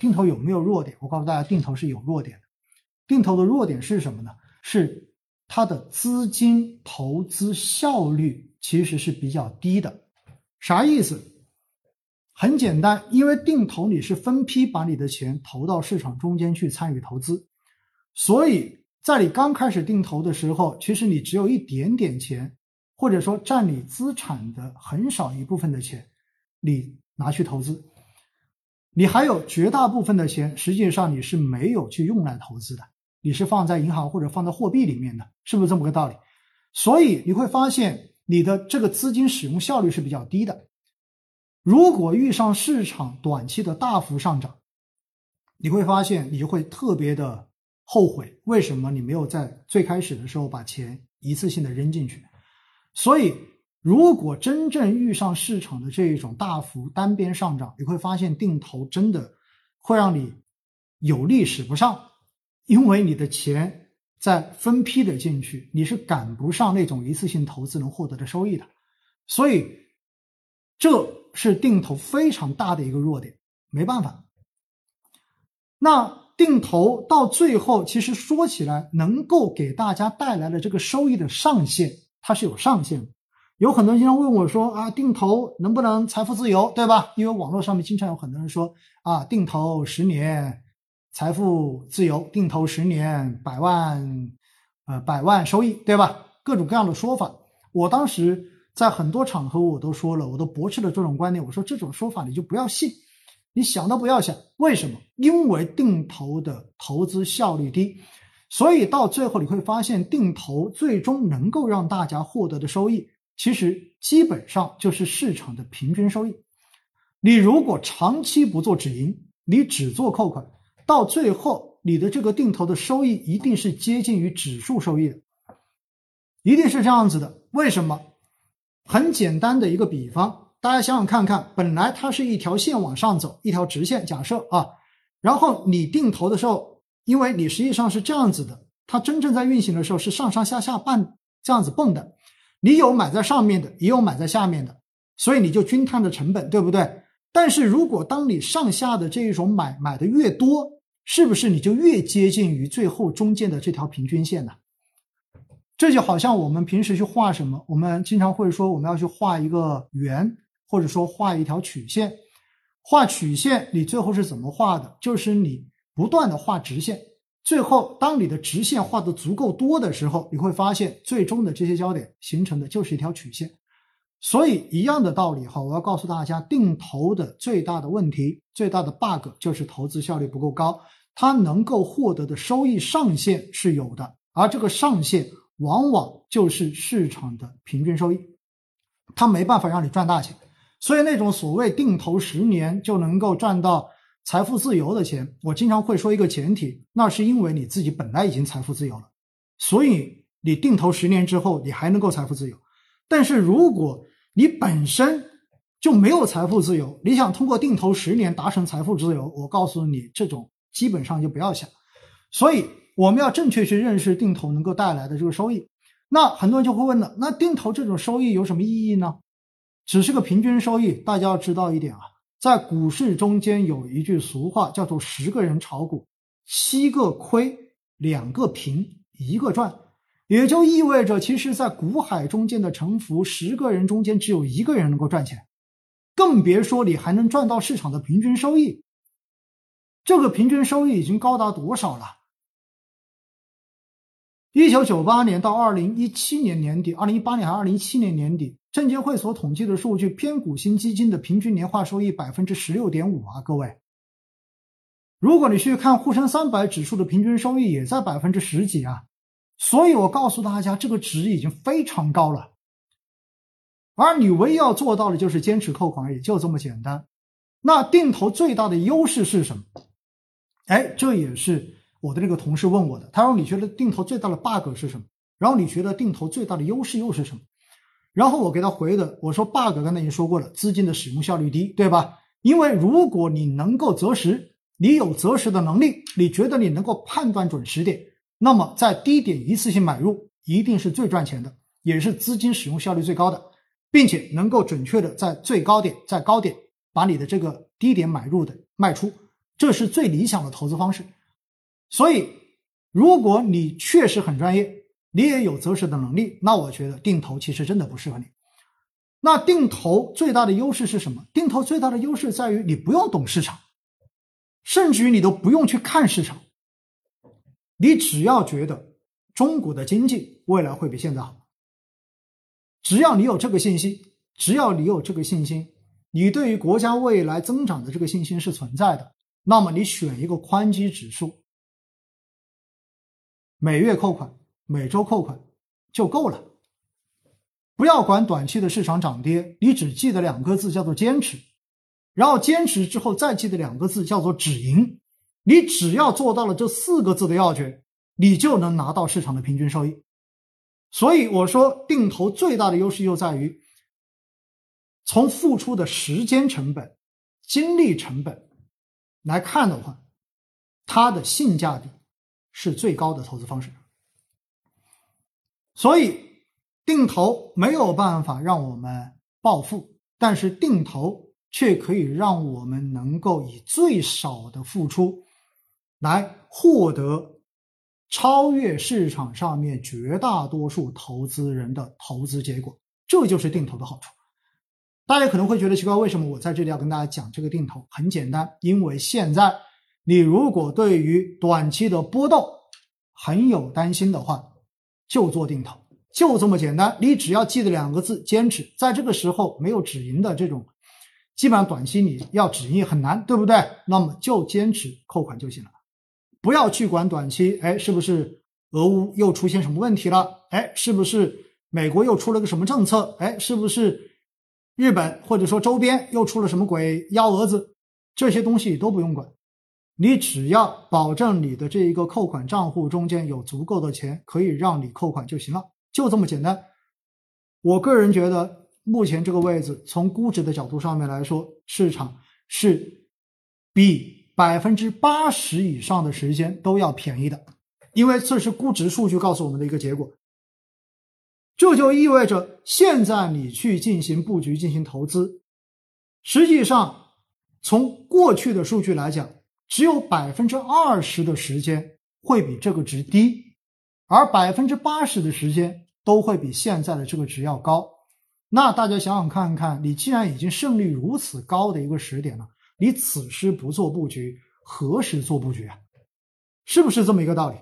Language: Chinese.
定投有没有弱点？我告诉大家，定投是有弱点的。定投的弱点是什么呢？是它的资金投资效率其实是比较低的。啥意思？很简单，因为定投你是分批把你的钱投到市场中间去参与投资，所以在你刚开始定投的时候，其实你只有一点点钱，或者说占你资产的很少一部分的钱，你拿去投资，你还有绝大部分的钱，实际上你是没有去用来投资的，你是放在银行或者放在货币里面的，是不是这么个道理？所以你会发现你的这个资金使用效率是比较低的。如果遇上市场短期的大幅上涨，你会发现你就会特别的后悔，为什么你没有在最开始的时候把钱一次性的扔进去？所以，如果真正遇上市场的这一种大幅单边上涨，你会发现定投真的会让你有力使不上，因为你的钱在分批的进去，你是赶不上那种一次性投资能获得的收益的，所以这。是定投非常大的一个弱点，没办法。那定投到最后，其实说起来，能够给大家带来的这个收益的上限，它是有上限的。有很多人经常问我说：“啊，定投能不能财富自由，对吧？”因为网络上面经常有很多人说：“啊，定投十年财富自由，定投十年百万，呃，百万收益，对吧？”各种各样的说法。我当时。在很多场合我都说了，我都驳斥了这种观点。我说这种说法你就不要信，你想都不要想。为什么？因为定投的投资效率低，所以到最后你会发现，定投最终能够让大家获得的收益，其实基本上就是市场的平均收益。你如果长期不做止盈，你只做扣款，到最后你的这个定投的收益一定是接近于指数收益的，一定是这样子的。为什么？很简单的一个比方，大家想想看看，本来它是一条线往上走，一条直线，假设啊，然后你定投的时候，因为你实际上是这样子的，它真正在运行的时候是上上下下半这样子蹦的，你有买在上面的，也有买在下面的，所以你就均摊的成本，对不对？但是如果当你上下的这一种买买的越多，是不是你就越接近于最后中间的这条平均线呢？这就好像我们平时去画什么，我们经常会说我们要去画一个圆，或者说画一条曲线。画曲线，你最后是怎么画的？就是你不断的画直线，最后当你的直线画的足够多的时候，你会发现最终的这些焦点形成的就是一条曲线。所以一样的道理哈，我要告诉大家，定投的最大的问题、最大的 bug 就是投资效率不够高，它能够获得的收益上限是有的，而这个上限。往往就是市场的平均收益，它没办法让你赚大钱，所以那种所谓定投十年就能够赚到财富自由的钱，我经常会说一个前提，那是因为你自己本来已经财富自由了，所以你定投十年之后你还能够财富自由。但是如果你本身就没有财富自由，你想通过定投十年达成财富自由，我告诉你，这种基本上就不要想。所以。我们要正确去认识定投能够带来的这个收益，那很多人就会问了，那定投这种收益有什么意义呢？只是个平均收益，大家要知道一点啊，在股市中间有一句俗话叫做“十个人炒股，七个亏，两个平，一个赚”，也就意味着，其实，在股海中间的沉浮，十个人中间只有一个人能够赚钱，更别说你还能赚到市场的平均收益。这个平均收益已经高达多少了？一九九八年到二零一七年年底，二零一八年还是二零一七年年底，证监会所统计的数据，偏股型基金的平均年化收益百分之十六点五啊，各位。如果你去看沪深三百指数的平均收益，也在百分之十几啊，所以我告诉大家，这个值已经非常高了。而你唯一要做到的就是坚持扣款也，就这么简单。那定投最大的优势是什么？哎，这也是。我的那个同事问我的，他说：“你觉得定投最大的 bug 是什么？然后你觉得定投最大的优势又是什么？”然后我给他回的，我说：“bug 刚才已经说过了，资金的使用效率低，对吧？因为如果你能够择时，你有择时的能力，你觉得你能够判断准时点，那么在低点一次性买入一定是最赚钱的，也是资金使用效率最高的，并且能够准确的在最高点在高点把你的这个低点买入的卖出。”这是最理想的投资方式。所以，如果你确实很专业，你也有择时的能力，那我觉得定投其实真的不适合你。那定投最大的优势是什么？定投最大的优势在于你不用懂市场，甚至于你都不用去看市场，你只要觉得中国的经济未来会比现在好，只要你有这个信心，只要你有这个信心，你对于国家未来增长的这个信心是存在的，那么你选一个宽基指数，每月扣款，每周扣款就够了。不要管短期的市场涨跌，你只记得两个字叫做坚持，然后坚持之后再记得两个字叫做止盈。你只要做到了这四个字的要诀，你就能拿到市场的平均收益。所以我说，定投最大的优势就在于，从付出的时间成本、精力成本来看的话，它的性价比是最高的投资方式。所以。定投没有办法让我们暴富，但是定投却可以让我们能够以最少的付出，来获得超越市场上面绝大多数投资人的投资结果。这就是定投的好处。大家可能会觉得奇怪，为什么我在这里要跟大家讲这个定投？很简单，因为现在你如果对于短期的波动很有担心的话，就做定投。就这么简单，你只要记得两个字：坚持。在这个时候没有止盈的这种，基本上短期你要止盈很难，对不对？那么就坚持扣款就行了，不要去管短期，哎，是不是俄乌又出现什么问题了？哎，是不是美国又出了个什么政策？哎，是不是日本或者说周边又出了什么鬼幺蛾子？这些东西都不用管，你只要保证你的这一个扣款账户中间有足够的钱可以让你扣款就行了。就这么简单，我个人觉得目前这个位置，从估值的角度上面来说，市场是比百分之八十以上的时间都要便宜的，因为这是估值数据告诉我们的一个结果。这就意味着，现在你去进行布局、进行投资，实际上从过去的数据来讲，只有百分之二十的时间会比这个值低。而百分之八十的时间都会比现在的这个值要高，那大家想想看看，你既然已经胜率如此高的一个时点了，你此时不做布局，何时做布局啊？是不是这么一个道理？